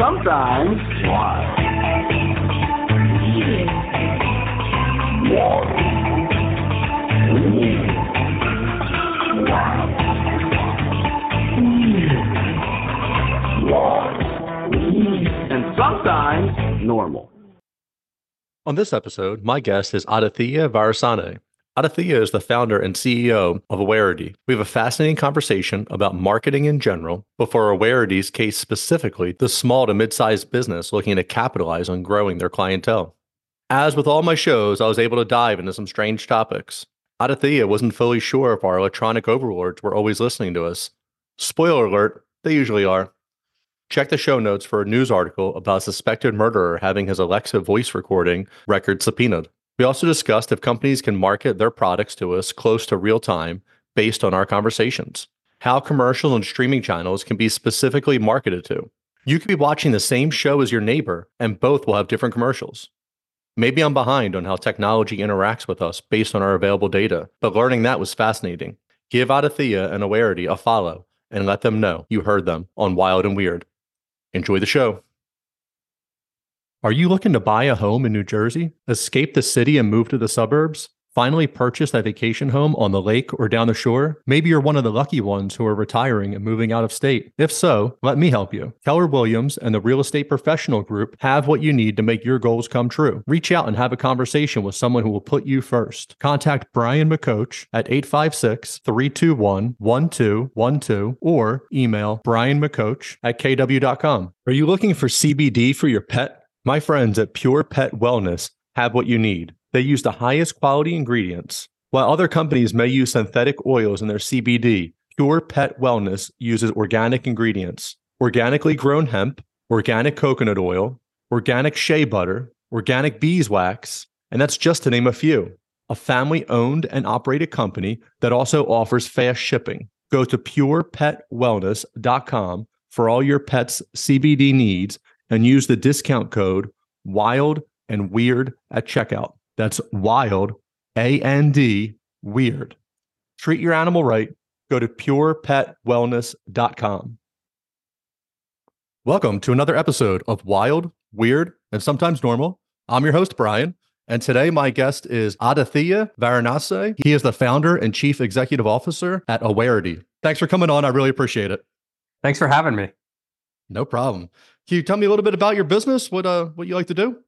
Sometimes. Wild. And sometimes normal. On this episode, my guest is Aditya Varanasi. Aditya is the founder and CEO of Awarity. We have a fascinating conversation about marketing in general, but for Awarity's case specifically, the small to mid-sized business looking to capitalize on growing their clientele. As with all my shows, I was able to dive into some strange topics. Aditya wasn't fully sure if our electronic overlords were always listening to us. Spoiler alert, they usually are. Check the show notes for a news article about a suspected murderer having his Alexa voice recording record subpoenaed. We also discussed if companies can market their products to us close to real time based on our conversations, how commercial and streaming channels can be specifically marketed to. You could be watching the same show as your neighbor, and both will have different commercials. Maybe I'm behind on how technology interacts with us based on our available data, but learning that was fascinating. Give Aditya and Awarity a follow and let them know you heard them on Wild and Weird. Enjoy the show. Are you looking to buy a home in New Jersey, escape the city and move to the suburbs? Finally purchase that vacation home on the lake or down the shore? Maybe you're one of the lucky ones who are retiring and moving out of state. If so, let me help you. Keller Williams and the Real Estate Professional Group have what you need to make your goals come true. Reach out and have a conversation with someone who will put you first. Contact Brian McCoach at 856 321 1212 or email brianmccoach at kw.com. Are you looking for CBD for your pet? My friends at Pure Pet Wellness have what you need. They use the highest quality ingredients. While other companies may use synthetic oils in their CBD, Pure Pet Wellness uses organic ingredients organically grown hemp, organic coconut oil, organic shea butter, organic beeswax, and that's just to name a few. A family owned and operated company that also offers fast shipping. Go to purepetwellness.com for all your pet's CBD needs and use the discount code WILD and WEIRD at checkout. That's WILD, A N D, WEIRD. Treat your animal right. Go to purepetwellness.com. Welcome to another episode of Wild, Weird, and Sometimes Normal. I'm your host, Brian. And today, my guest is Aditya Varanasi. He is the founder and chief executive officer at Awarity. Thanks for coming on. I really appreciate it. Thanks for having me. No problem. Can you tell me a little bit about your business? What uh what you like to do?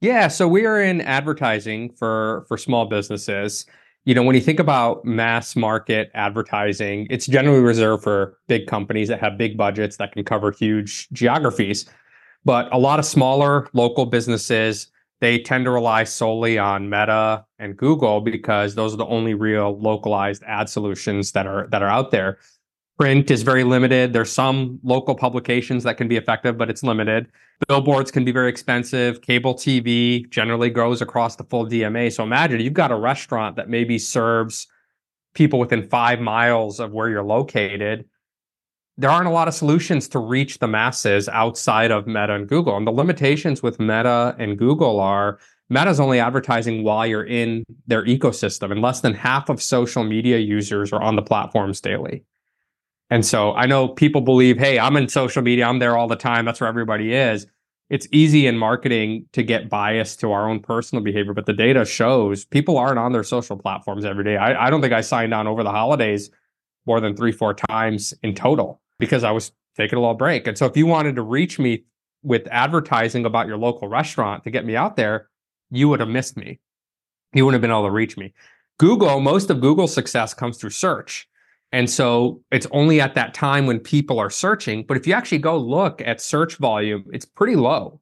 Yeah, so we are in advertising for for small businesses. You know, when you think about mass market advertising, it's generally reserved for big companies that have big budgets that can cover huge geographies. But a lot of smaller local businesses, they tend to rely solely on Meta and Google because those are the only real localized ad solutions that are that are out there. Print is very limited. There's some local publications that can be effective, but it's limited. Billboards can be very expensive. Cable TV generally goes across the full DMA. So imagine you've got a restaurant that maybe serves people within five miles of where you're located. There aren't a lot of solutions to reach the masses outside of Meta and Google. And the limitations with Meta and Google are Meta's only advertising while you're in their ecosystem, and less than half of social media users are on the platforms daily. And so I know people believe, hey, I'm in social media, I'm there all the time, that's where everybody is. It's easy in marketing to get biased to our own personal behavior, but the data shows people aren't on their social platforms every day. I, I don't think I signed on over the holidays more than three, four times in total because I was taking a little break. And so if you wanted to reach me with advertising about your local restaurant to get me out there, you would have missed me. You wouldn't have been able to reach me. Google, most of Google's success comes through search. And so it's only at that time when people are searching. But if you actually go look at search volume, it's pretty low.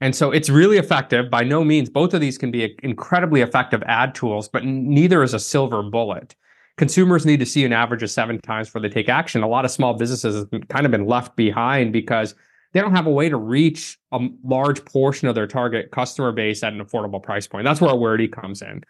And so it's really effective. By no means, both of these can be incredibly effective ad tools, but neither is a silver bullet. Consumers need to see an average of seven times before they take action. A lot of small businesses have kind of been left behind because they don't have a way to reach a large portion of their target customer base at an affordable price point. That's where Awarity comes in.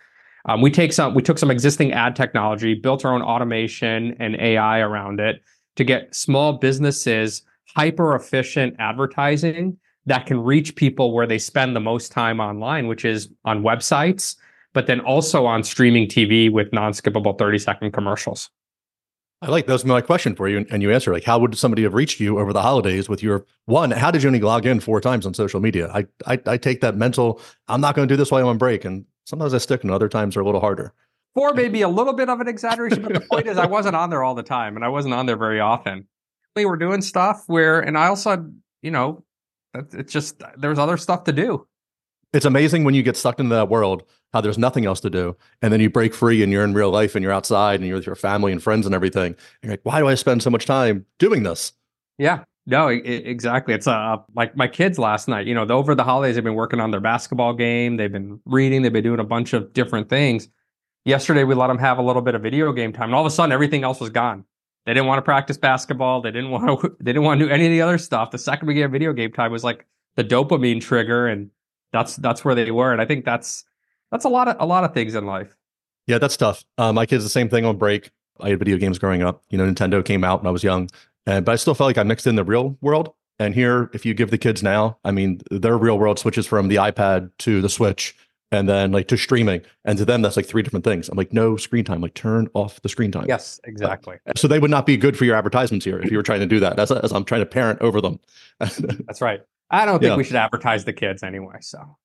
Um, we take some, we took some existing ad technology, built our own automation and AI around it to get small businesses hyper efficient advertising that can reach people where they spend the most time online, which is on websites, but then also on streaming TV with non skippable 30 second commercials. I like that was my question for you, and you answered like, how would somebody have reached you over the holidays with your one? How did you only log in four times on social media? I I, I take that mental. I'm not going to do this while I'm on break, and sometimes I stick, and other times are a little harder. Four may be a little bit of an exaggeration, but the point is, I wasn't on there all the time, and I wasn't on there very often. We were doing stuff where, and I also, you know, it's just there's other stuff to do. It's amazing when you get sucked into that world how there's nothing else to do. And then you break free and you're in real life and you're outside and you're with your family and friends and everything. And you're like, why do I spend so much time doing this? Yeah. No, it, exactly. It's uh like my kids last night, you know, over the holidays, they've been working on their basketball game. They've been reading. They've been doing a bunch of different things. Yesterday, we let them have a little bit of video game time, and all of a sudden, everything else was gone. They didn't want to practice basketball. They didn't want to. They didn't want to do any of the other stuff. The second we gave video game time was like the dopamine trigger, and that's that's where they were. And I think that's that's a lot of a lot of things in life. Yeah, that's tough. Uh, my kids the same thing on break. I had video games growing up. You know, Nintendo came out when I was young, and but I still felt like I mixed in the real world. And here, if you give the kids now, I mean, their real world switches from the iPad to the Switch, and then like to streaming, and to them that's like three different things. I'm like, no screen time. Like, turn off the screen time. Yes, exactly. Uh, so they would not be good for your advertisements here if you were trying to do that. As, as I'm trying to parent over them. that's right. I don't think yeah. we should advertise the kids anyway. So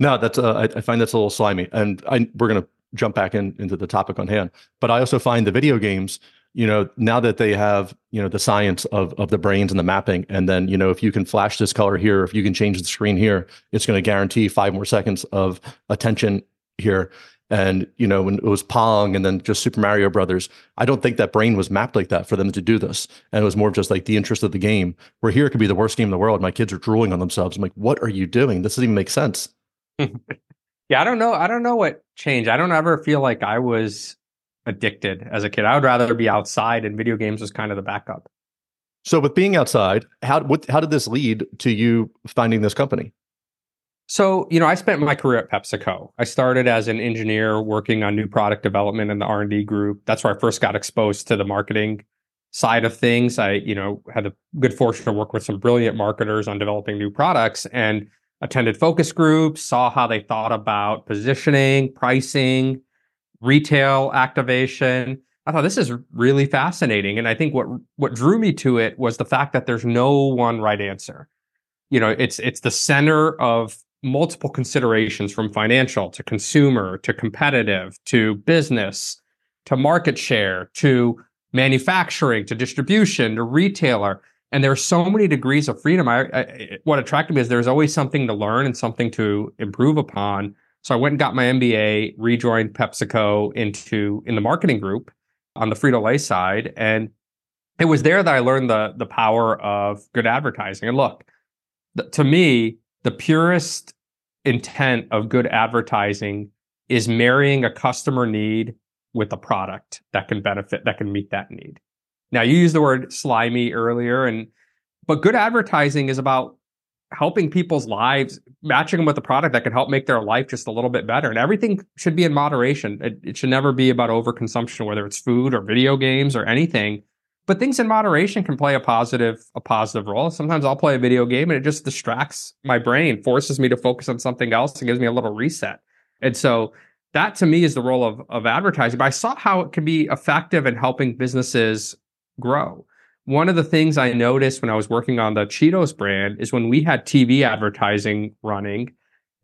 no, that's uh, I, I, find that's a little slimy, and I, we're going to jump back in into the topic on hand. But I also find the video games, you know, now that they have you know the science of of the brains and the mapping, and then you know if you can flash this color here, if you can change the screen here, it's going to guarantee five more seconds of attention here. And you know when it was Pong and then just Super Mario Brothers, I don't think that brain was mapped like that for them to do this, and it was more just like the interest of the game. Where here it could be the worst game in the world. My kids are drooling on themselves. I'm like, what are you doing? This doesn't even make sense. yeah, I don't know. I don't know what changed. I don't ever feel like I was addicted as a kid. I would rather be outside, and video games was kind of the backup. So, with being outside, how what, how did this lead to you finding this company? So, you know, I spent my career at PepsiCo. I started as an engineer working on new product development in the R&D group. That's where I first got exposed to the marketing side of things. I, you know, had the good fortune to work with some brilliant marketers on developing new products and attended focus groups, saw how they thought about positioning, pricing, retail activation. I thought this is really fascinating. And I think what what drew me to it was the fact that there's no one right answer. You know, it's it's the center of multiple considerations from financial to consumer to competitive to business to market share to manufacturing to distribution to retailer and there are so many degrees of freedom. I, I, what attracted me is there's always something to learn and something to improve upon. So I went and got my MBA, rejoined PepsiCo into in the marketing group on the Frito Lay side, and it was there that I learned the the power of good advertising. And look, th- to me, the purest intent of good advertising is marrying a customer need with a product that can benefit that can meet that need. Now you used the word slimy earlier, and but good advertising is about helping people's lives, matching them with a product that can help make their life just a little bit better. And everything should be in moderation. It, it should never be about overconsumption, whether it's food or video games or anything. But things in moderation can play a positive a positive role. Sometimes I'll play a video game and it just distracts my brain, forces me to focus on something else, and gives me a little reset. And so that to me is the role of, of advertising. But I saw how it can be effective in helping businesses grow. One of the things I noticed when I was working on the Cheetos brand is when we had TV advertising running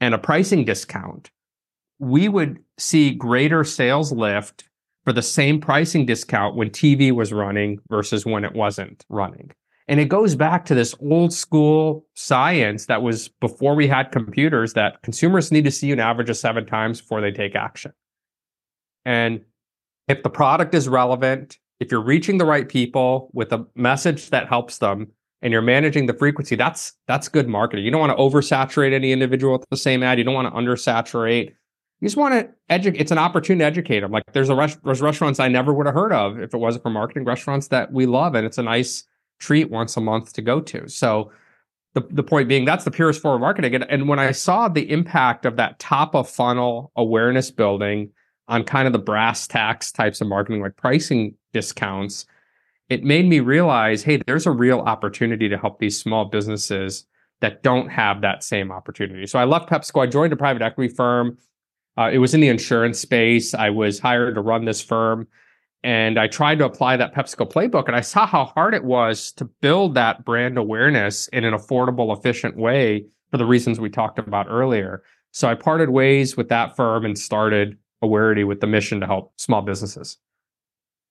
and a pricing discount, we would see greater sales lift for the same pricing discount when TV was running versus when it wasn't running. And it goes back to this old school science that was before we had computers that consumers need to see an average of seven times before they take action. And if the product is relevant, if you're reaching the right people with a message that helps them and you're managing the frequency, that's that's good marketing. You don't want to oversaturate any individual with the same ad. You don't want to undersaturate. You just want to educate. It's an opportunity to educate them. Like there's a res- there's restaurants I never would have heard of if it wasn't for marketing. Restaurants that we love, and it's a nice treat once a month to go to. So the, the point being that's the purest form of marketing. And, and when I saw the impact of that top of funnel awareness building on kind of the brass tacks types of marketing, like pricing discounts, it made me realize, hey, there's a real opportunity to help these small businesses that don't have that same opportunity. So I left PepsiCo. I joined a private equity firm. Uh, it was in the insurance space. I was hired to run this firm. And I tried to apply that PepsiCo playbook, and I saw how hard it was to build that brand awareness in an affordable, efficient way for the reasons we talked about earlier. So I parted ways with that firm and started Awarity with the mission to help small businesses.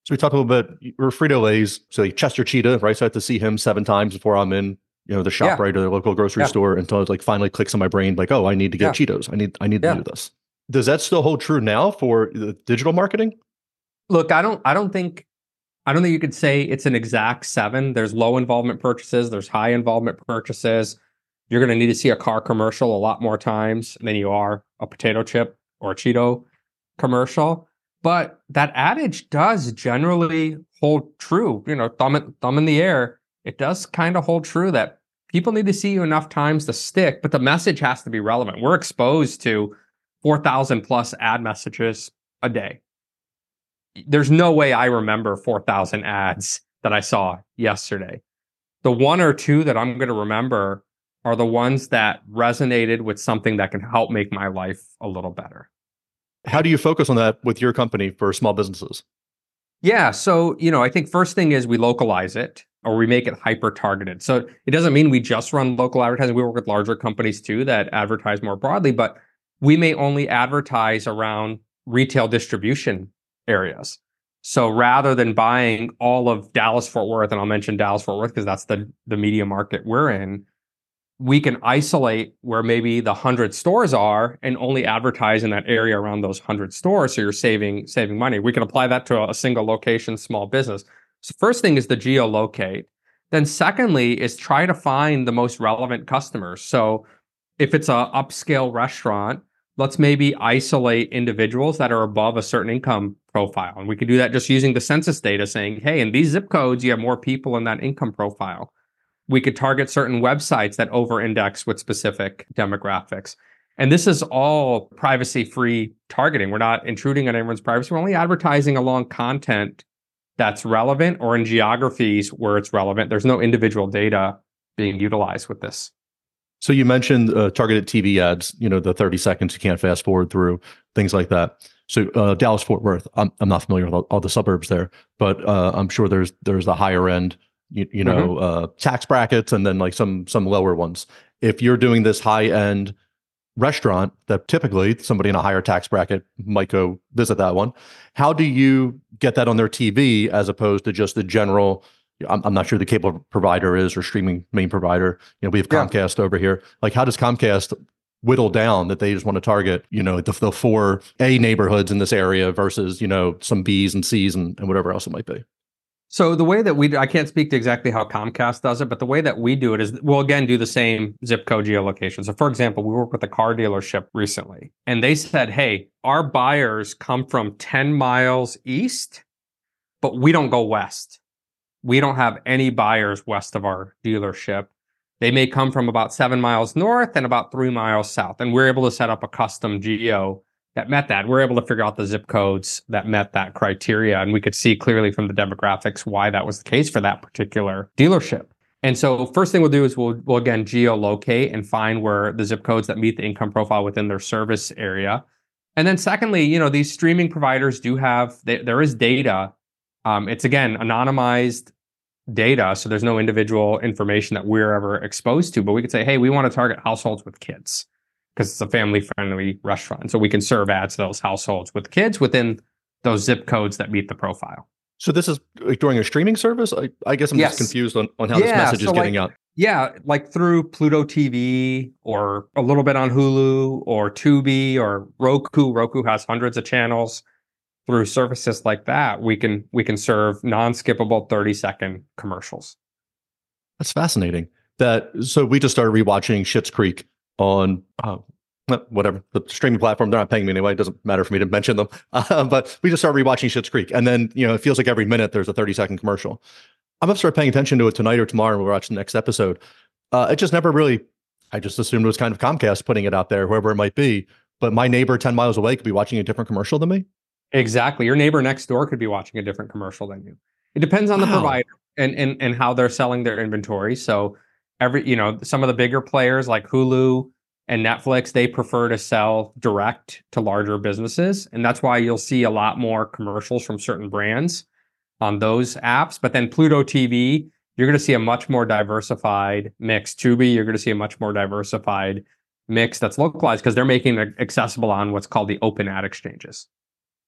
So we talked a little bit. We're Frito Lay's, so Chester Cheetah, right? So I have to see him seven times before I'm in, you know, the shop Yeah. right or the local grocery Yeah. store until it like finally clicks in my brain, like, oh, I need to get Cheetos. I need, I need Yeah. to do this. Does that still hold true now for the digital marketing? Look, I don't I don't think I don't think you could say it's an exact seven. There's low involvement purchases, there's high involvement purchases. You're going to need to see a car commercial a lot more times than you are a potato chip or a Cheeto commercial. But that adage does generally hold true. You know, thumb thumb in the air. It does kind of hold true that people need to see you enough times to stick, but the message has to be relevant. We're exposed to 4,000 plus ad messages a day there's no way I remember 4,000 ads that I saw yesterday. The one or two that I'm going to remember are the ones that resonated with something that can help make my life a little better. How do you focus on that with your company for small businesses? Yeah. So, you know, I think first thing is we localize it or we make it hyper targeted. So it doesn't mean we just run local advertising. We work with larger companies too that advertise more broadly, but we may only advertise around retail distribution areas. So rather than buying all of Dallas Fort Worth, and I'll mention Dallas Fort Worth because that's the the media market we're in, we can isolate where maybe the hundred stores are and only advertise in that area around those hundred stores. So you're saving saving money. We can apply that to a, a single location small business. So first thing is the geolocate. Then secondly is try to find the most relevant customers. So if it's a upscale restaurant, let's maybe isolate individuals that are above a certain income profile. And we can do that just using the census data saying, hey, in these zip codes, you have more people in that income profile. We could target certain websites that over index with specific demographics. And this is all privacy free targeting. We're not intruding on anyone's privacy. We're only advertising along content that's relevant or in geographies where it's relevant. There's no individual data being utilized with this. So you mentioned uh, targeted TV ads, you know, the 30 seconds you can't fast forward through, things like that. So uh, Dallas Fort Worth, I'm, I'm not familiar with all, all the suburbs there, but uh, I'm sure there's there's the higher end, you, you know, uh, tax brackets and then like some some lower ones. If you're doing this high end restaurant that typically somebody in a higher tax bracket might go visit that one, how do you get that on their TV as opposed to just the general? I'm, I'm not sure the cable provider is or streaming main provider. You know, we have Yeah. Comcast over here. Like, how does Comcast whittle down that they just want to target, you know, the, the four A neighborhoods in this area versus, you know, some B's and C's and, and whatever else it might be? So the way that we, I can't speak to exactly how Comcast does it, but the way that we do it is we'll again do the same zip code geolocation. So for example, we worked with a car dealership recently and they said, Hey, our buyers come from 10 miles east, but we don't go west. We don't have any buyers west of our dealership. They may come from about seven miles north and about three miles south. And we're able to set up a custom geo that met that. We're able to figure out the zip codes that met that criteria. And we could see clearly from the demographics why that was the case for that particular dealership. And so first thing we'll do is we'll, we'll again geolocate and find where the zip codes that meet the income profile within their service area. And then secondly, you know, these streaming providers do have, they, there is data. Um, it's again, anonymized data. So there's no individual information that we're ever exposed to, but we could say, hey, we want to target households with kids because it's a family friendly restaurant. So we can serve ads to those households with kids within those zip codes that meet the profile. So this is like during a streaming service? I, I guess I'm Yes. just confused on, on how this message so is getting like- out. Yeah, like through Pluto TV or a little bit on Hulu or Tubi or Roku. Roku has hundreds of channels. Through services like that, we can we can serve non-skippable 30 second commercials. That's fascinating. That so we just started rewatching Schitt's Creek on uh, whatever the streaming platform. They're not paying me anyway. It doesn't matter for me to mention them. Uh, but we just started rewatching Schitt's Creek, and then you know it feels like every minute there's a 30 second commercial. I'm gonna start paying attention to it tonight or tomorrow. when We're watching the next episode. Uh, it just never really. I just assumed it was kind of Comcast putting it out there, whoever it might be. But my neighbor ten miles away could be watching a different commercial than me. Exactly. Your neighbor next door could be watching a different commercial than you. It depends on the Wow. provider and, and and how they're selling their inventory. So every you know some of the bigger players like Hulu and Netflix they prefer to sell direct to larger businesses, and that's why you'll see a lot more commercials from certain brands on those apps. But then Pluto TV, you're going to see a much more diversified mix. Tubi, you're going to see a much more diversified mix that's localized because they're making it accessible on what's called the open ad exchanges.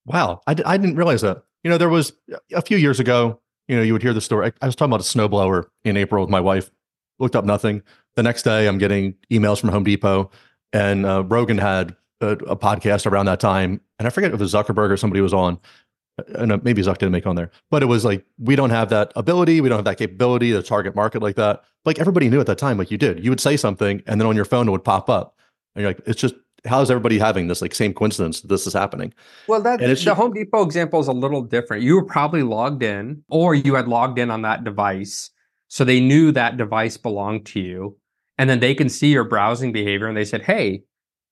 Wow, I, d- I didn't realize that. You know, there was a few years ago. You know, you would hear the story. I, I was talking about a snowblower in April with my wife. Looked up nothing. The next day, I'm getting emails from Home Depot, and uh, Rogan had a, a podcast around that time, and I forget if it was Zuckerberg or somebody was on. And uh, maybe Zuck didn't make on there, but it was like we don't have that ability, we don't have that capability to target market like that. Like everybody knew at that time, like you did. You would say something, and then on your phone it would pop up, and you're like, it's just how is everybody having this like same coincidence that this is happening? Well, that the ju- Home Depot example is a little different. You were probably logged in, or you had logged in on that device, so they knew that device belonged to you, and then they can see your browsing behavior, and they said, "Hey,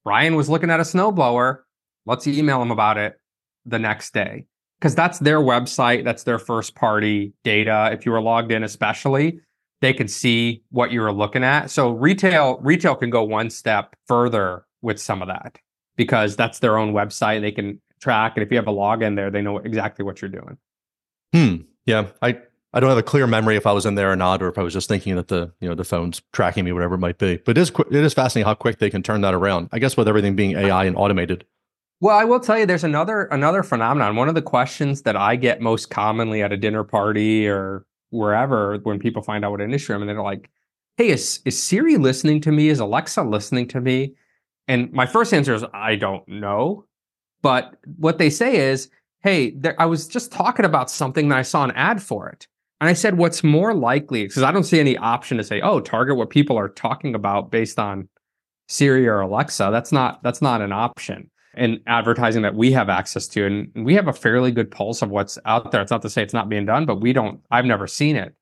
Ryan was looking at a snowblower. Let's email him about it the next day." Because that's their website, that's their first party data. If you were logged in, especially, they can see what you were looking at. So retail retail can go one step further with some of that because that's their own website. They can track, and if you have a login there, they know exactly what you're doing. Hmm. Yeah. I I don't have a clear memory if I was in there or not, or if I was just thinking that the you know the phone's tracking me, whatever it might be. But it is it is fascinating how quick they can turn that around. I guess with everything being AI and automated. Well, I will tell you, there's another another phenomenon. One of the questions that I get most commonly at a dinner party or wherever when people find out what industry I'm in, they're like, "Hey, is is Siri listening to me? Is Alexa listening to me?" And my first answer is, "I don't know." But what they say is, "Hey, there, I was just talking about something that I saw an ad for it." And I said, "What's more likely?" Because I don't see any option to say, "Oh, target what people are talking about based on Siri or Alexa." That's not that's not an option and advertising that we have access to. And we have a fairly good pulse of what's out there. It's not to say it's not being done, but we don't, I've never seen it.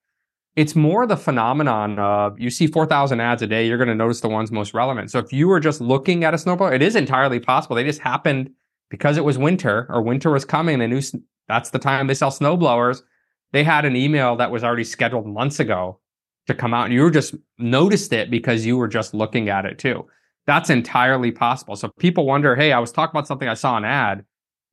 It's more the phenomenon of you see 4,000 ads a day, you're going to notice the ones most relevant. So if you were just looking at a snowblower, it is entirely possible. They just happened because it was winter or winter was coming. They knew that's the time they sell snowblowers. They had an email that was already scheduled months ago to come out and you were just noticed it because you were just looking at it too. That's entirely possible. So people wonder, hey, I was talking about something I saw an ad.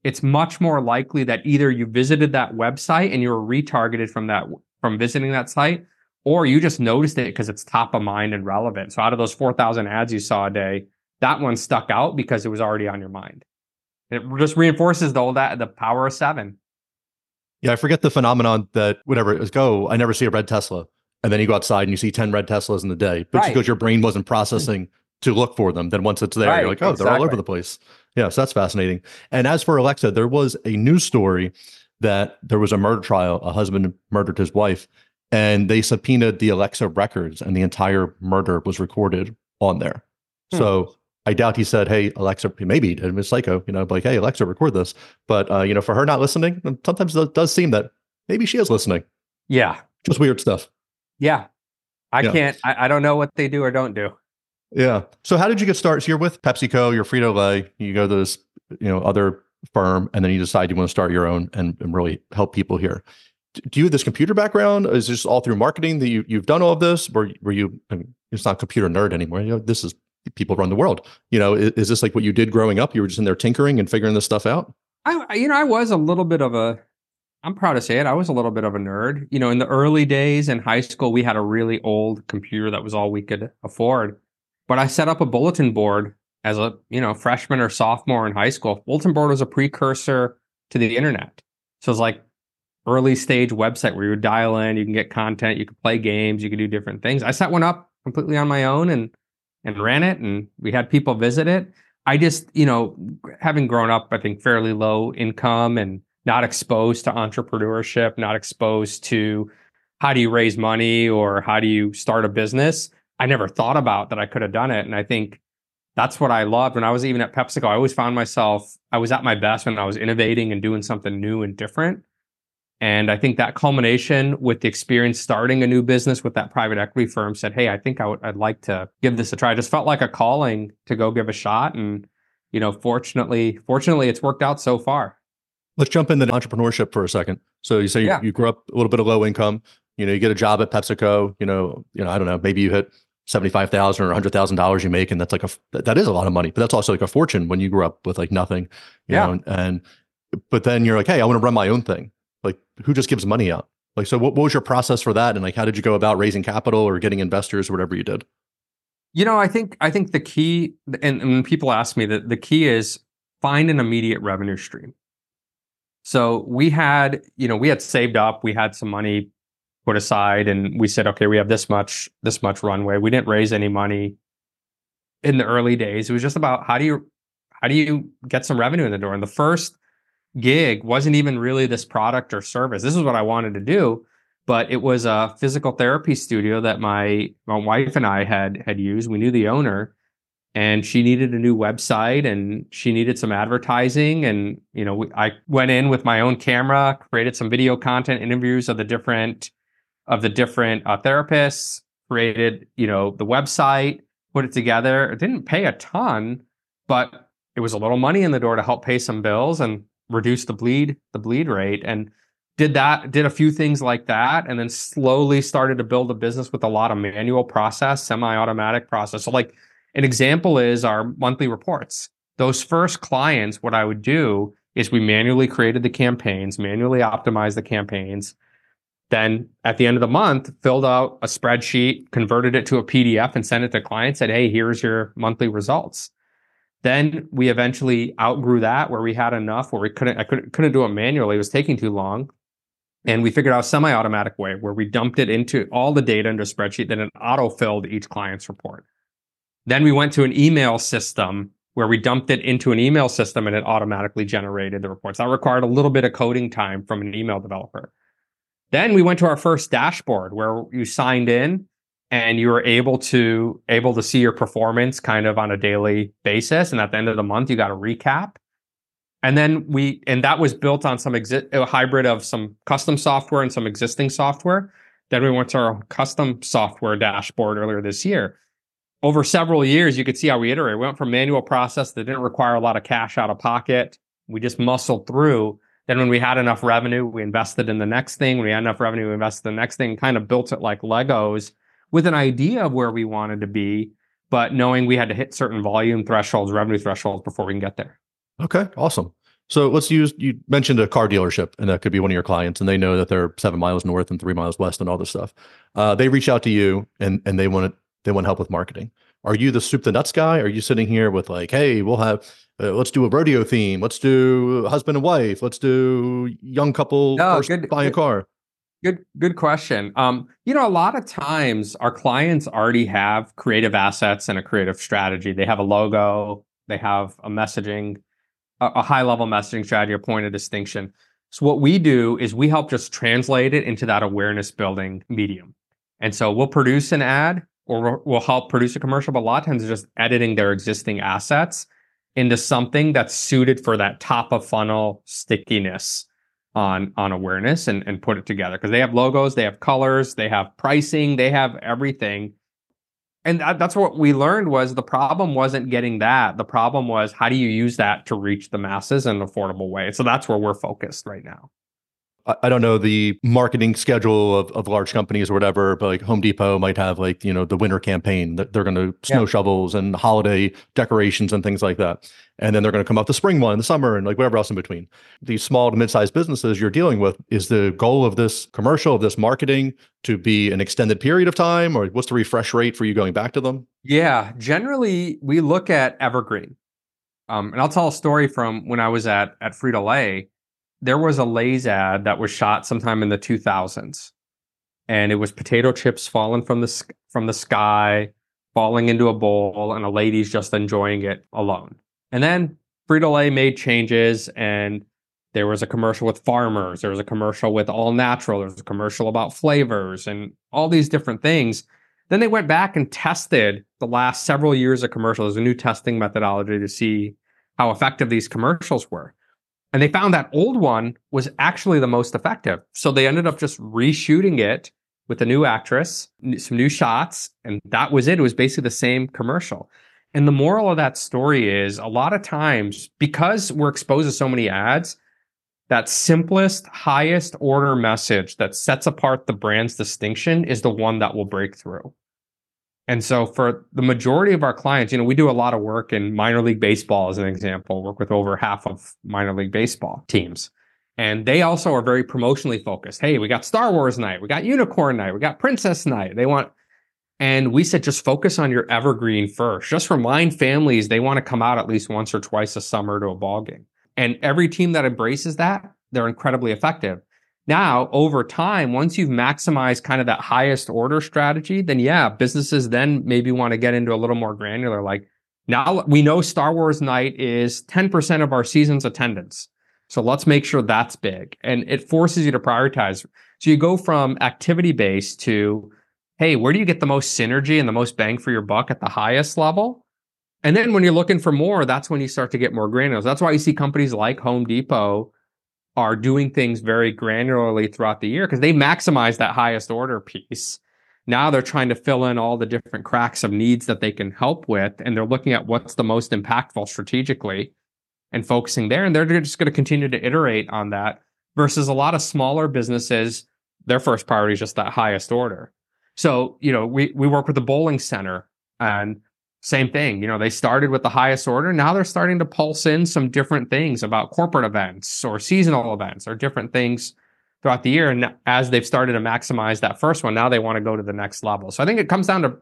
It's much more likely that either you visited that website and you were retargeted from that from visiting that site, or you just noticed it because it's top of mind and relevant. So out of those 4,000 ads you saw a day, that one stuck out because it was already on your mind. It just reinforces the that the power of seven. Yeah, I forget the phenomenon that whatever it was go, I never see a red Tesla. And then you go outside and you see 10 red Teslas in the day. But Right. because your brain wasn't processing to look for them, then once it's there, Right, you're like, oh, they're all over the place. Yeah, so that's fascinating. And as for Alexa, there was a news story that there was a murder trial. A husband murdered his wife, and they subpoenaed the Alexa records, and the entire murder was recorded on there. Hmm. So I doubt he said, "Hey Alexa," maybe did. It was psycho, you know, like, "Hey Alexa, record this." But uh, you know, for her not listening, sometimes it does seem that maybe she is listening. Yeah. Just weird stuff. Yeah. I Yeah. can't, I, I don't know what they do or don't do. Yeah. So how did you get started? So you're with PepsiCo, you're Frito Lay, you go to this, you know, other firm, and then you decide you want to start your own and, and really help people here. Do you have this computer background? Is this all through marketing that you you've done all of this? Were were you? I mean, it's not computer nerd anymore. You know, this is people run the world. You know, is, is this like what you did growing up? You were just in there tinkering and figuring this stuff out. I, you know, I was a little bit of a, I'm proud to say it. I was a little bit of a nerd. You know, in the early days in high school, we had a really old computer that was all we could afford. But I set up a bulletin board as a, you know, freshman or sophomore in high school. Bulletin board was a precursor to the internet. So it's like early stage website where you would dial in, you can get content, you could play games, you could do different things. I set one up completely on my own and and ran it and we had people visit it. I just, you know, having grown up, I think fairly low income and not exposed to entrepreneurship, not exposed to how do you raise money or how do you start a business. I never thought about that I could have done it. And I think that's what I loved when I was even at PepsiCo. I always found myself, I was at my best when I was innovating and doing something new and different. And I think that culmination with the experience starting a new business with that private equity firm said, Hey, I think I would, I'd like to give this a try. I just felt like a calling to go give a shot. And, you know, fortunately, fortunately, it's worked out so far. Let's jump into entrepreneurship for a second. So you say Yeah. you, you grew up a little bit of low income, you know, you get a job at PepsiCo, you know, you know, I don't know, maybe you hit 75,000 or $100,000 you make and that's like a that that is a lot of money, but that's also like a fortune when you grew up with like nothing, you Yeah. know, and, and but then you're like, "Hey, I want to run my own thing." Like who just gives money out? Like so what, what was your process for that and like how did you go about raising capital or getting investors or whatever you did? You know, I think I think the key, and, and people ask me that the key is find an immediate revenue stream. So we had, you know, we had saved up, we had some money put aside, and we said, okay, we have this much, this much runway. We didn't raise any money in the early days. It was just about how do you how do you get some revenue in the door? And the first gig wasn't even really this product or service. This is what I wanted to do, but it was a physical therapy studio that my my wife and I had had used. We knew the owner, and she needed a new website and she needed some advertising. And you know, I went in with my own camera, created some video content, interviews of the different of the different uh, therapists, created you know the website, put it together. It didn't pay a ton, but it was a little money in the door to help pay some bills and reduce the bleed the bleed rate and did that did a few things like that and then slowly started to build a business with a lot of manual process semi-automatic process. So like an example is our monthly reports. Those first clients what i would do is we manually created the campaigns manually optimized the campaigns then at the end of the month filled out a spreadsheet converted it to a pdf and sent it to clients said hey here's your monthly results then we eventually outgrew that where we had enough where we couldn't I couldn't couldn't do it manually. It was taking too long. And we figured out a semi-automatic way where we dumped it into all the data into a spreadsheet, then it auto-filled each client's report. Then we went to an email system where we dumped it into an email system and it automatically generated the reports. That required a little bit of coding time from an email developer. Then we went to our first dashboard where you signed in and you were able to able to see your performance kind of on a daily basis and at the end of the month you got a recap. And then we and that was built on some exi- a hybrid of some custom software and some existing software. Then we went to our custom software dashboard earlier this year. Over several years you could see how we iterated we went from manual process that didn't require a lot of cash out of pocket. We just muscled through. Then when we had enough revenue we invested in the next thing. When we had enough revenue we invested in the next thing kind of built it like legos with an idea of where we wanted to be, but knowing we had to hit certain volume thresholds, revenue thresholds before we can get there. Okay, awesome. So let's use you mentioned a car dealership, and that could be one of your clients, and they know that they're seven miles north and three miles west and all this stuff. Uh, they reach out to you and and they want to they want help with marketing. Are you the soup the nuts guy? Are you sitting here with like, hey, we'll have uh, let's do a rodeo theme, let's do husband and wife, let's do young couple No, first good- buying a car. Good, good question. Um, you know, a lot of times our clients already have creative assets and a creative strategy. They have a logo, they have a messaging, a, a high level messaging strategy, a point of distinction. So what we do is we help just translate it into that awareness building medium. And so we'll produce an ad or we'll, help produce a commercial, but a lot of times just editing their existing assets into something that's suited for that top of funnel stickiness on on awareness and, and put it together because they have logos they have colors they have pricing they have everything. And that, that's what we learned was the problem wasn't getting that. The problem was how do you use that to reach the masses in an affordable way? So that's where we're focused right now I, don't know the marketing schedule of, of large companies or whatever, but like Home Depot might have like, you know, the winter campaign that they're going to snow Yeah. shovels and holiday decorations and things like that. And then they're going to come up the spring one the summer and like whatever else in between. These small to mid-sized businesses you're dealing with, is the goal of this commercial, of this marketing to be an extended period of time or what's the refresh rate for you going back to them? Yeah, generally we look at evergreen. Um, and I'll tell a story from when I was at at Frito Lay. There was a Lay's ad that was shot sometime in the 2000s, and it was potato chips falling from the from the sky, falling into a bowl, and a lady's just enjoying it alone. And then Frito Lay made changes, and there was a commercial with farmers. There was a commercial with all natural. There was a commercial about flavors and all these different things. Then they went back and tested the last several years of commercials, a new testing methodology to see how effective these commercials were. And they found that old one was actually the most effective. So they ended up just reshooting it with a new actress, some new shots, and that was it. It was basically the same commercial. And the moral of that story is a lot of times, because we're exposed to so many ads, that simplest, highest order message that sets apart the brand's distinction is the one that will break through. And so for the majority of our clients, you know, we do a lot of work in minor league baseball as an example, work with over half of minor league baseball teams. And they also are very promotionally focused. Hey, we got Star Wars night, we got Unicorn night, we got Princess night. They want and we said just focus on your evergreen first. Just remind families they want to come out at least once or twice a summer to a ball game. And every team that embraces that, they're incredibly effective. Now, over time, once you've maximized kind of that highest order strategy, then yeah, businesses then maybe want to get into a little more granular. Like now we know Star Wars night is 10% of our season's attendance. So let's make sure that's big. And it forces you to prioritize. So you go from activity based to, hey, where do you get the most synergy and the most bang for your buck at the highest level? And then when you're looking for more, that's when you start to get more granular. That's why you see companies like Home Depot are doing things very granularly throughout the year because they maximize that highest order piece. Now they're trying to fill in all the different cracks of needs that they can help with, and they're looking at what's the most impactful strategically and focusing there. And they're just going to continue to iterate on that versus a lot of smaller businesses, their first priority is just that highest order. So, you know, we, we work with the bowling center and same thing. You know, they started with the highest order. Now they're starting to pulse in some different things about corporate events or seasonal events or different things throughout the year. And as they've started to maximize that first one, now they want to go to the next level. So I think it comes down to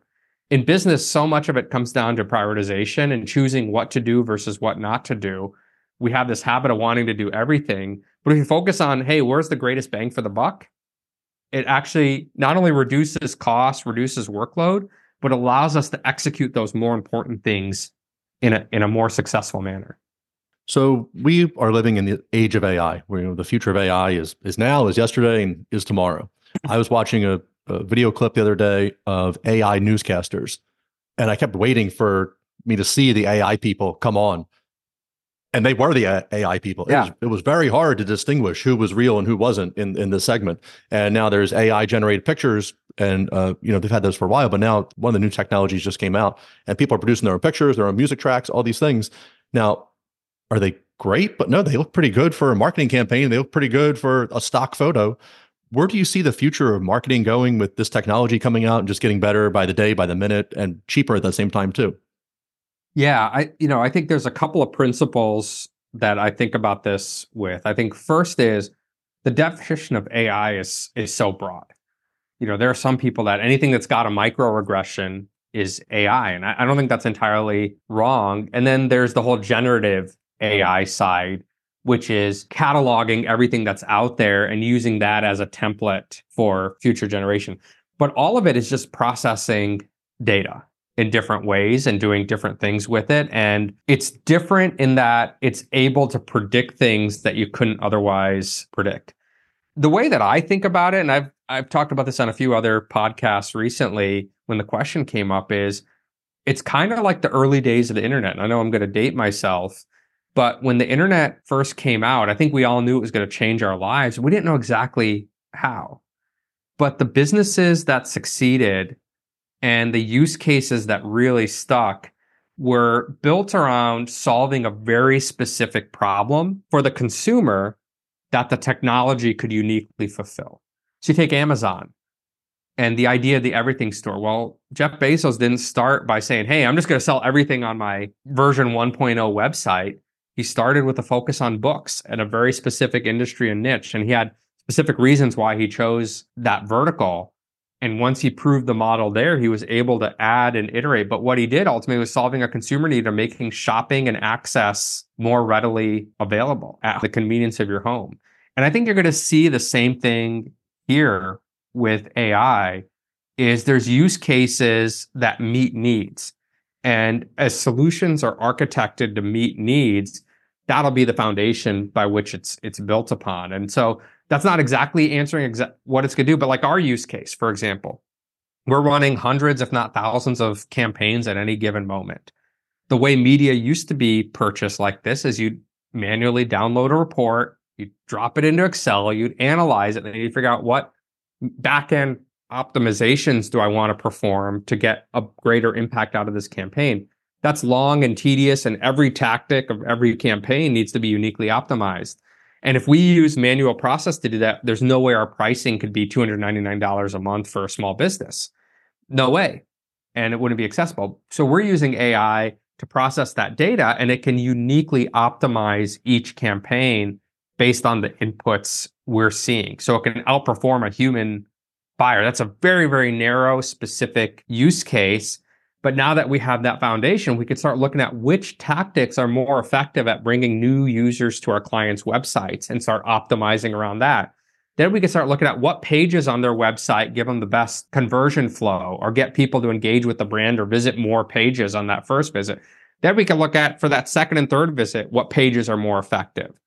in business, so much of it comes down to prioritization and choosing what to do versus what not to do. We have this habit of wanting to do everything. But if you focus on, hey, where's the greatest bang for the buck? It actually not only reduces cost, reduces workload, but allows us to execute those more important things in a in a more successful manner. So we are living in the age of AI, where you know, the future of AI is is now, is yesterday, and is tomorrow. I was watching a, a video clip the other day of AI newscasters, and I kept waiting for me to see the AI people come on and they were the AI people. Yeah. It, was, it was very hard to distinguish who was real and who wasn't in, in this segment. And now there's AI generated pictures, and uh, you know they've had those for a while. But now one of the new technologies just came out, and people are producing their own pictures, their own music tracks, all these things. Now, are they great? But no, they look pretty good for a marketing campaign. They look pretty good for a stock photo. Where do you see the future of marketing going with this technology coming out and just getting better by the day, by the minute, and cheaper at the same time too? Yeah, I you know, I think there's a couple of principles that I think about this with. I think first is the definition of AI is is so broad. You know, there are some people that anything that's got a microaggression is AI, and I, I don't think that's entirely wrong. And then there's the whole generative AI side, which is cataloging everything that's out there and using that as a template for future generation. But all of it is just processing data in different ways and doing different things with it. And it's different in that it's able to predict things that you couldn't otherwise predict. The way that I think about it, and I've I've talked about this on a few other podcasts recently when the question came up, is it's kind of like the early days of the internet. And I know I'm going to date myself, but when the internet first came out, I think we all knew it was going to change our lives. We didn't know exactly how. But the businesses that succeeded and the use cases that really stuck were built around solving a very specific problem for the consumer that the technology could uniquely fulfill. So you take Amazon and the idea of the everything store. Well, Jeff Bezos didn't start by saying, Hey, I'm just going to sell everything on my version 1.0 website. He started with a focus on books and a very specific industry and niche. And he had specific reasons why he chose that vertical. And once he proved the model there, he was able to add and iterate. But what he did ultimately was solving a consumer need of making shopping and access more readily available at the convenience of your home. And I think you're going to see the same thing here with AI is there's use cases that meet needs. And as solutions are architected to meet needs, that'll be the foundation by which it's it's built upon. And so that's not exactly answering exa- what it's going to do, but like our use case, for example, we're running hundreds, if not thousands, of campaigns at any given moment. The way media used to be purchased like this is you manually download a report, you drop it into Excel, you'd analyze it, and you figure out what backend optimizations do I want to perform to get a greater impact out of this campaign. That's long and tedious, and every tactic of every campaign needs to be uniquely optimized. And if we use manual process to do that, there's no way our pricing could be $299 a month for a small business. No way. And it wouldn't be accessible. So we're using AI to process that data and it can uniquely optimize each campaign based on the inputs we're seeing. So it can outperform a human buyer. That's a very, very narrow, specific use case. But now that we have that foundation, we can start looking at which tactics are more effective at bringing new users to our clients' websites and start optimizing around that. Then we can start looking at what pages on their website give them the best conversion flow or get people to engage with the brand or visit more pages on that first visit. Then we can look at for that second and third visit, what pages are more effective.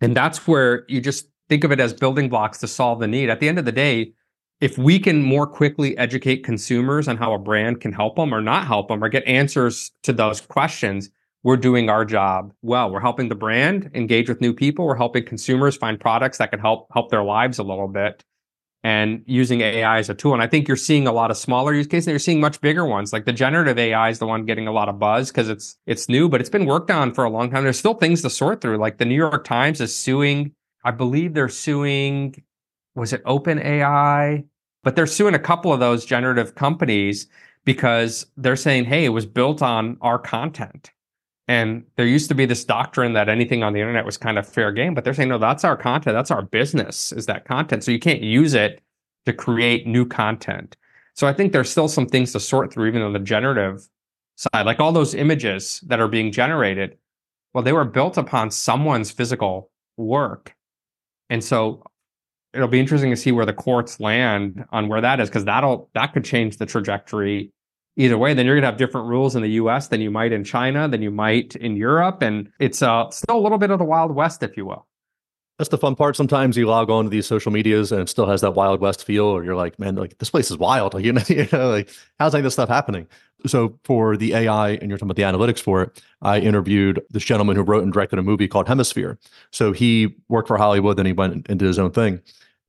And that's where you just think of it as building blocks to solve the need. At the end of the day, if we can more quickly educate consumers on how a brand can help them or not help them or get answers to those questions, we're doing our job well. We're helping the brand engage with new people. We're helping consumers find products that can help help their lives a little bit and using AI as a tool. And I think you're seeing a lot of smaller use cases you're seeing much bigger ones. Like the generative AI is the one getting a lot of buzz because it's it's new, but it's been worked on for a long time. There's still things to sort through. Like the New York Times is suing, I believe they're suing, was it OpenAI? But they're suing a couple of those generative companies because they're saying, hey, it was built on our content. And there used to be this doctrine that anything on the internet was kind of fair game, but they're saying, no, that's our content. That's our business, is that content. So you can't use it to create new content. So I think there's still some things to sort through, even on the generative side. Like all those images that are being generated, well, they were built upon someone's physical work. And so it'll be interesting to see where the courts land on where that is, because that'll that could change the trajectory either way, then you're going to have different rules in the US than you might in China, than you might in Europe. And it's uh, still a little bit of the Wild West, if you will. That's the fun part. Sometimes you log on to these social medias and it still has that Wild West feel, or you're like, man, like this place is wild. Like, you know, like how's like this stuff happening? So for the AI, and you're talking about the analytics for it, I interviewed this gentleman who wrote and directed a movie called Hemisphere. So he worked for Hollywood, then he went and did his own thing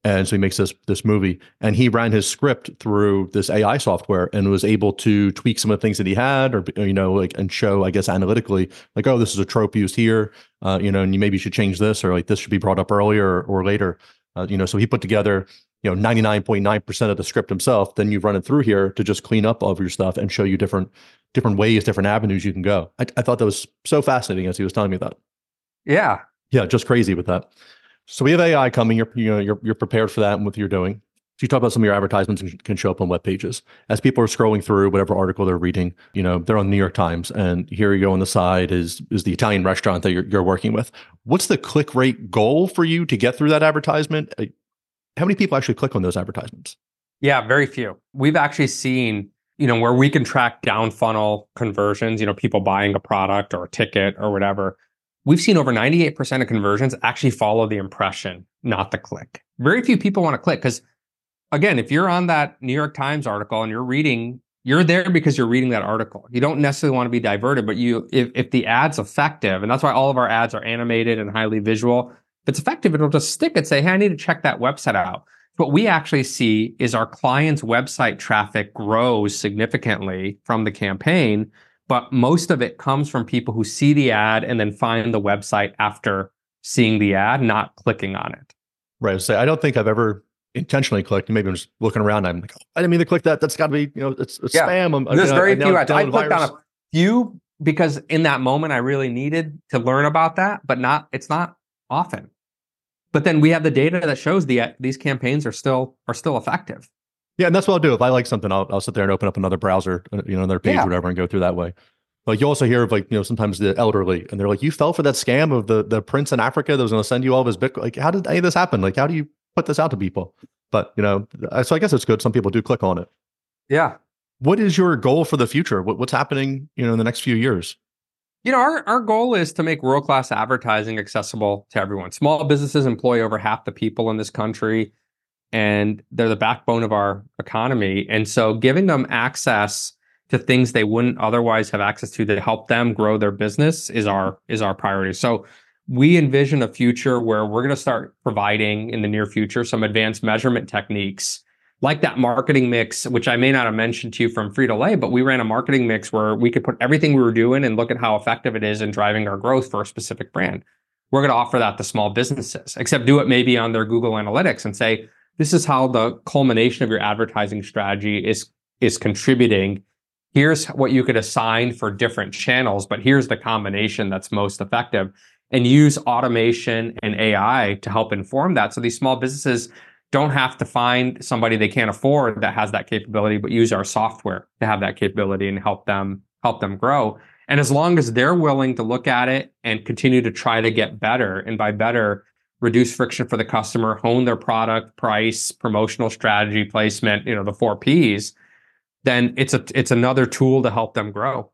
and so he makes this this movie and he ran his script through this ai software and was able to tweak some of the things that he had or you know like and show i guess analytically like oh this is a trope used here uh, you know and you maybe should change this or like this should be brought up earlier or, or later uh, you know so he put together you know 99.9% of the script himself. Then you run it through here to just clean up all of your stuff and show you different different ways different avenues you can go. I, I thought that was so fascinating as he was telling me that. Yeah. Yeah just crazy with that so we have AI coming. You're you know you're you're prepared for that and what you're doing. So you talk about some of your advertisements can show up on web pages as people are scrolling through whatever article they're reading. You know they're on New York Times, and here you go on the side is is the Italian restaurant that you're you're working with. What's the click rate goal for you to get through that advertisement? Uh, how many people actually click on those advertisements? Yeah, very few. We've actually seen you know where we can track down funnel conversions. You know people buying a product or a ticket or whatever we've seen over 98% of conversions actually follow the impression, not the click. Very few people want to click because, again, if you're on that New York Times article and you're reading, you're there because you're reading that article. You don't necessarily want to be diverted, but you, if, if the ad's effective, and that's why all of our ads are animated and highly visual, if it's effective, it'll just stick and say, hey, I need to check that website out. What we actually see is our clients' website traffic grows significantly from the campaign but most of it comes from people who see the ad and then find the website after seeing the ad, not clicking on it. Right. So I don't think I've ever intentionally clicked. Maybe I'm just looking around. I'm like, oh, I didn't mean to click that. That's got to be, you know, it's, it's yeah. spam. I'm, There's very few ads. I clicked on a few because in that moment I really needed to learn about that, but not. It's not often. But then we have the data that shows the these campaigns are still are still effective. Yeah, and that's what I'll do. If I like something, I'll, I'll sit there and open up another browser, uh, you know, another page, yeah. whatever, and go through that way. Like you also hear of like you know sometimes the elderly, and they're like, "You fell for that scam of the the prince in Africa that was going to send you all of his Bitcoin." Like, how did any of this happen? Like, how do you put this out to people? But you know, so I guess it's good. Some people do click on it. Yeah. What is your goal for the future? What, what's happening, you know, in the next few years? You know, our, our goal is to make world class advertising accessible to everyone. Small businesses employ over half the people in this country and they're the backbone of our economy. And so giving them access to things they wouldn't otherwise have access to to help them grow their business is our mm-hmm. is our priority. So we envision a future where we're going to start providing in the near future some advanced measurement techniques like that marketing mix, which I may not have mentioned to you from Frito Lay, but we ran a marketing mix where we could put everything we were doing and look at how effective it is in driving our growth for a specific brand. We're going to offer that to small businesses, except do it maybe on their Google Analytics and say, this is how the culmination of your advertising strategy is is contributing. Here's what you could assign for different channels, but here's the combination that's most effective. And use automation and AI to help inform that. So these small businesses don't have to find somebody they can't afford that has that capability, but use our software to have that capability and help them help them grow. And as long as they're willing to look at it and continue to try to get better, and by better, reduce friction for the customer, hone their product, price, promotional strategy, placement, you know, the four P's, then it's a it's another tool to help them grow.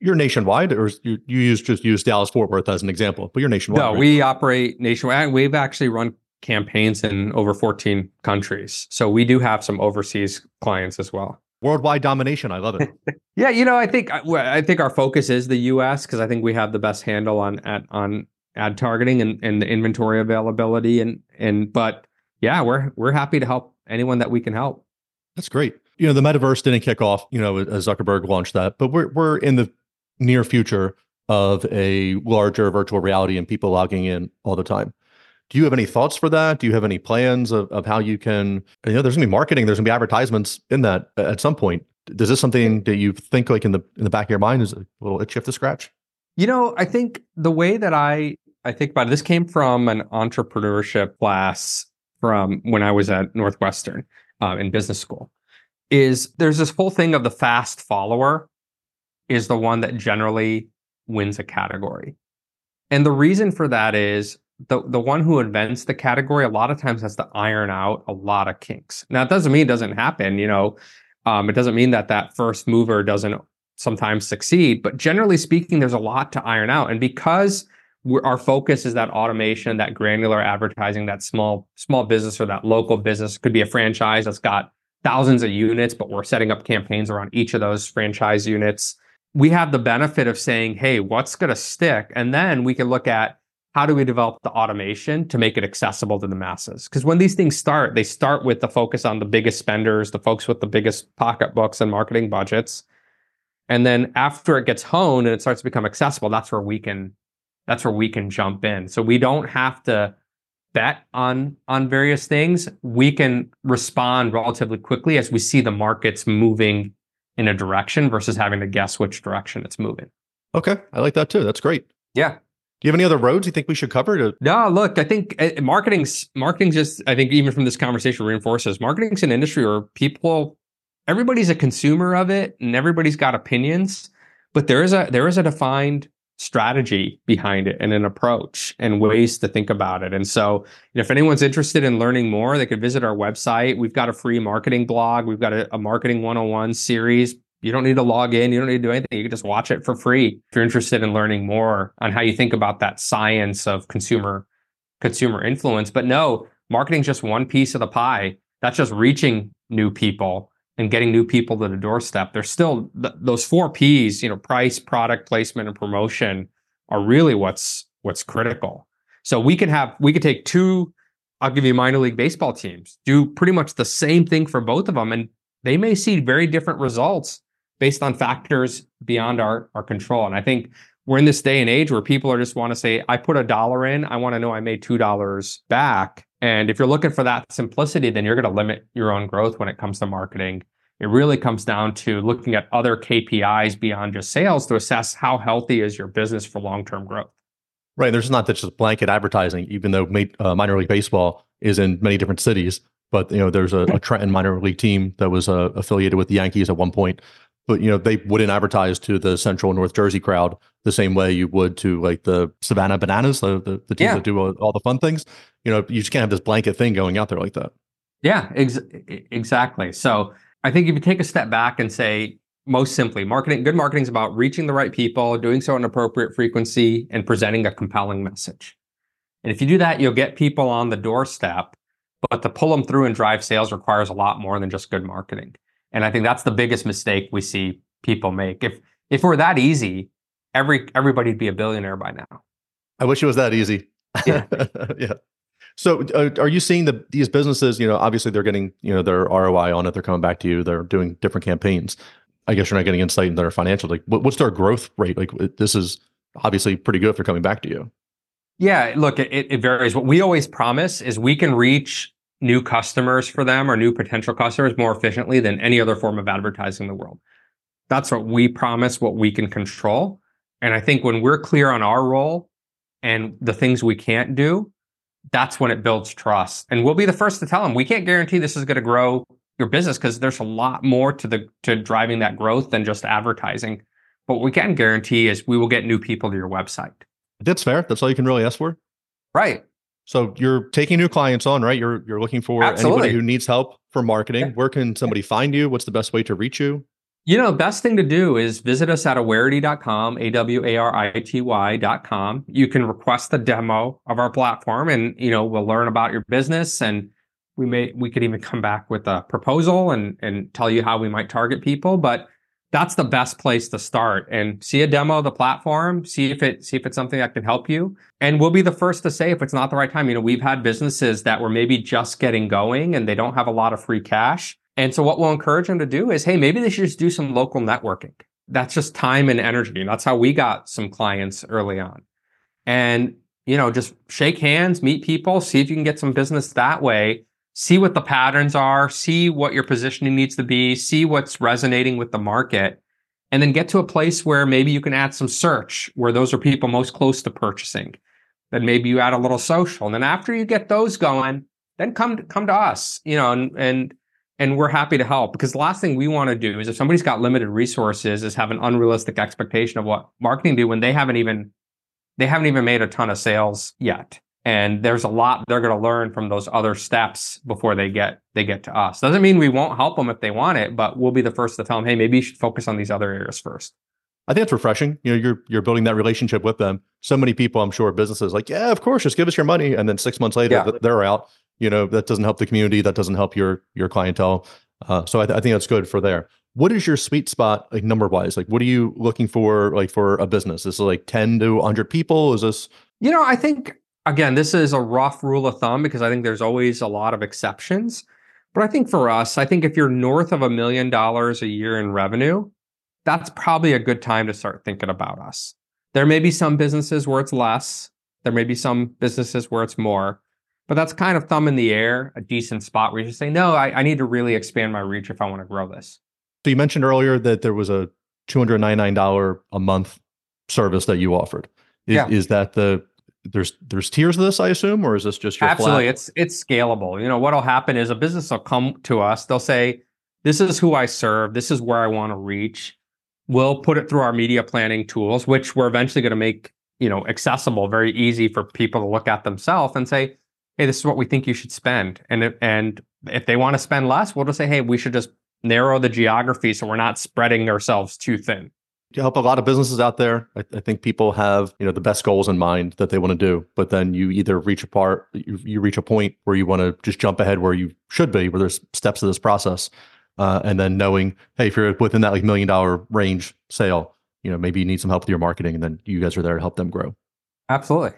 You're nationwide, or you, you use just use Dallas Fort Worth as an example, but you're nationwide. No, right? we operate nationwide. We've actually run campaigns in over 14 countries. So we do have some overseas clients as well. worldwide domination. I love it. Yeah, you know, I think I think our focus is the U.S. because I think we have the best handle on at on ad targeting and, and the inventory availability and and but yeah, we're we're happy to help anyone that we can help. That's great. You know, the metaverse didn't kick off. You know, as Zuckerberg launched that, but we're we're in the near future of a larger virtual reality and people logging in all the time. Do you have any thoughts for that? Do you have any plans of, of how you can, you know, there's gonna be marketing, there's gonna be advertisements in that at some point. Is this something that you think like in the in the back of your mind is a little itch you have to scratch? You know, I think the way that I I think about it, this came from an entrepreneurship class from when I was at Northwestern uh, in business school. Is there's this whole thing of the fast follower is the one that generally wins a category. And the reason for that is the the one who invents the category a lot of times has to iron out a lot of kinks. Now, it doesn't mean it doesn't happen. You know, um, it doesn't mean that that first mover doesn't sometimes succeed. But generally speaking, there's a lot to iron out, and because our focus is that automation, that granular advertising, that small small business or that local business could be a franchise that's got thousands of units, but we're setting up campaigns around each of those franchise units. We have the benefit of saying, "Hey, what's going to stick?" And then we can look at how do we develop the automation to make it accessible to the masses? Because when these things start, they start with the focus on the biggest spenders, the folks with the biggest pocketbooks and marketing budgets. And then after it gets honed and it starts to become accessible, that's where we can that's where we can jump in. So we don't have to bet on on various things. We can respond relatively quickly as we see the markets moving in a direction versus having to guess which direction it's moving. Okay, I like that too. That's great. Yeah. Do you have any other roads you think we should cover to No, look, I think uh, marketing's marketing just I think even from this conversation reinforces marketing's an industry where people everybody's a consumer of it and everybody's got opinions, but there is a there is a defined strategy behind it and an approach and ways to think about it. And so, if anyone's interested in learning more, they could visit our website. We've got a free marketing blog. We've got a, a marketing 101 series you don't need to log in. You don't need to do anything. You can just watch it for free if you're interested in learning more on how you think about that science of consumer consumer influence. But no, marketing's just one piece of the pie. That's just reaching new people and getting new people to the doorstep. There's still th- those four P's, you know, price, product, placement, and promotion are really what's what's critical. So we can have we could take two I'll give you minor league baseball teams, do pretty much the same thing for both of them and they may see very different results based on factors beyond our, our control. And I think we're in this day and age where people are just want to say, I put a dollar in, I want to know I made $2 back. And if you're looking for that simplicity, then you're going to limit your own growth when it comes to marketing. It really comes down to looking at other KPIs beyond just sales to assess how healthy is your business for long term growth. Right. There's not just blanket advertising, even though uh, minor league baseball is in many different cities. But you know, there's a, a Trenton minor league team that was uh, affiliated with the Yankees at one point but you know they wouldn't advertise to the central north jersey crowd the same way you would to like the savannah bananas the, the, the teams yeah. that do all, all, the fun things. You know you just can't have this blanket thing going out there like that. Yeah ex- exactly. So i think if you take a step back and say most simply marketing good marketing is about reaching the right people doing so at an appropriate frequency and presenting a compelling message. And if you do that you'll get people on the doorstep but to pull them through and drive sales requires a lot more than just good marketing and I think that's the biggest mistake we see people make. If if we're that easy, every everybody'd be a billionaire by now. I wish it was that easy. Yeah. yeah. So uh, are you seeing the these businesses, you know, obviously they're getting, you know, their ROI on it, they're coming back to you, they're doing different campaigns. I guess you're not getting insight into their financial. Like what, what's their growth rate? Like this is obviously pretty good if they're coming back to you. Yeah, look, it, it varies. What we always promise is we can reach new customers for them or new potential customers more efficiently than any other form of advertising in the world. That's what we promise, what we can control. And I think when we're clear on our role and the things we can't do, that's when it builds trust. And we'll be the first to tell them we can't guarantee this is going to grow your business because there's a lot more to the to driving that growth than just advertising. But what we can guarantee is we will get new people to your website. That's fair. That's all you can really ask for. Right. So you're taking new clients on, right? You're you're looking for Absolutely. anybody who needs help for marketing. Yeah. Where can somebody find you? What's the best way to reach you? You know, best thing to do is visit us at awarity.com, A-W-A-R-I-T-Y.com. You can request a demo of our platform and, you know, we'll learn about your business and we may we could even come back with a proposal and and tell you how we might target people. But that's the best place to start and see a demo of the platform, see if it see if it's something that can help you. And we'll be the first to say if it's not the right time. You know, we've had businesses that were maybe just getting going and they don't have a lot of free cash. And so what we'll encourage them to do is, hey, maybe they should just do some local networking. That's just time and energy. And that's how we got some clients early on. And, you know, just shake hands, meet people, see if you can get some business that way see what the patterns are, see what your positioning needs to be, see what's resonating with the market, and then get to a place where maybe you can add some search where those are people most close to purchasing. Then maybe you add a little social. And then after you get those going, then come to, come to us, you know, and and and we're happy to help because the last thing we want to do is if somebody's got limited resources is have an unrealistic expectation of what marketing do when they haven't even they haven't even made a ton of sales yet and there's a lot they're going to learn from those other steps before they get they get to us doesn't mean we won't help them if they want it but we'll be the first to tell them hey maybe you should focus on these other areas first I think it's refreshing. You know, you're you're building that relationship with them. So many people, I'm sure, businesses like, yeah, of course, just give us your money, and then six months later, Yeah. they're out. You know, that doesn't help the community. That doesn't help your your clientele. Uh, so I, th- I think that's good for there. What is your sweet spot, like number wise? Like, what are you looking for, like for a business? Is it like ten to 100 people? Is this you know i think again this is a rough rule of thumb because i think there's always a lot of exceptions. But i think for us i think if you're north of a million dollars a year in revenue that's probably a good time to start thinking about us. There may be some businesses where it's less. There may be some businesses where it's more. But that's kind of thumb in the air a decent spot where you just say no i, I need to really expand my reach if i want to grow this. So you mentioned earlier that there was a two hundred ninety nine dollar a month service that you offered. Is, Yeah. is that the there's there's tiers of this? I assume, or is this just your Absolutely. Flat? It's it's scalable. You know, what'll happen is a business will come to us, they'll say, This is who I serve, this is where I want to reach. We'll put it through our media planning tools, which we're eventually going to make, you know, accessible, very easy for people to look at themselves and say, Hey, this is what we think you should spend. And if, and if they want to spend less, we'll just say, Hey, we should just narrow the geography so we're not spreading ourselves too thin. You help a lot of businesses out there. I, I think people have you know the best goals in mind that they want to do, but then you either reach a part, you, you reach a point where you want to just jump ahead where you should be, where there's steps to this process, uh, and then knowing, hey, if you're within that like million dollar range sale, you know maybe you need some help with your marketing, and then you guys are there to help them grow. Absolutely.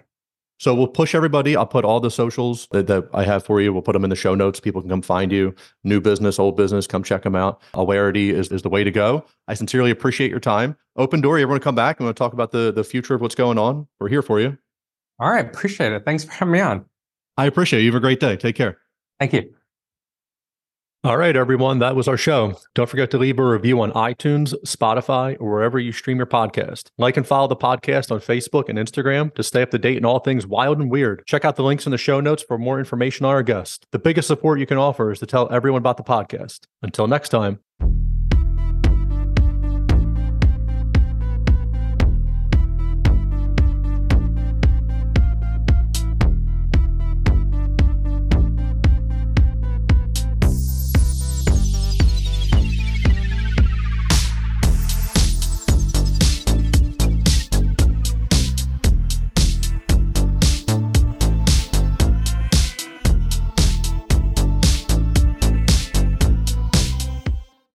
So we'll push everybody. I'll put all the socials that, that I have for you. We'll put them in the show notes. People can come find you. New business, old business, come check them out. Awarity is, is the way to go. I sincerely appreciate your time. Open door. You ever want to come back I'm going to talk about the, the future of what's going on? We're here for you. All right. Appreciate it. Thanks for having me on. I appreciate it. You have a great day. Take care. Thank you. All right, everyone. That was our show. Don't forget to leave a review on iTunes, Spotify, or wherever you stream your podcast. Like and follow the podcast on Facebook and Instagram to stay up to date in all things wild and weird. Check out the links in the show notes for more information on our guest. The biggest support you can offer is to tell everyone about the podcast. Until next time.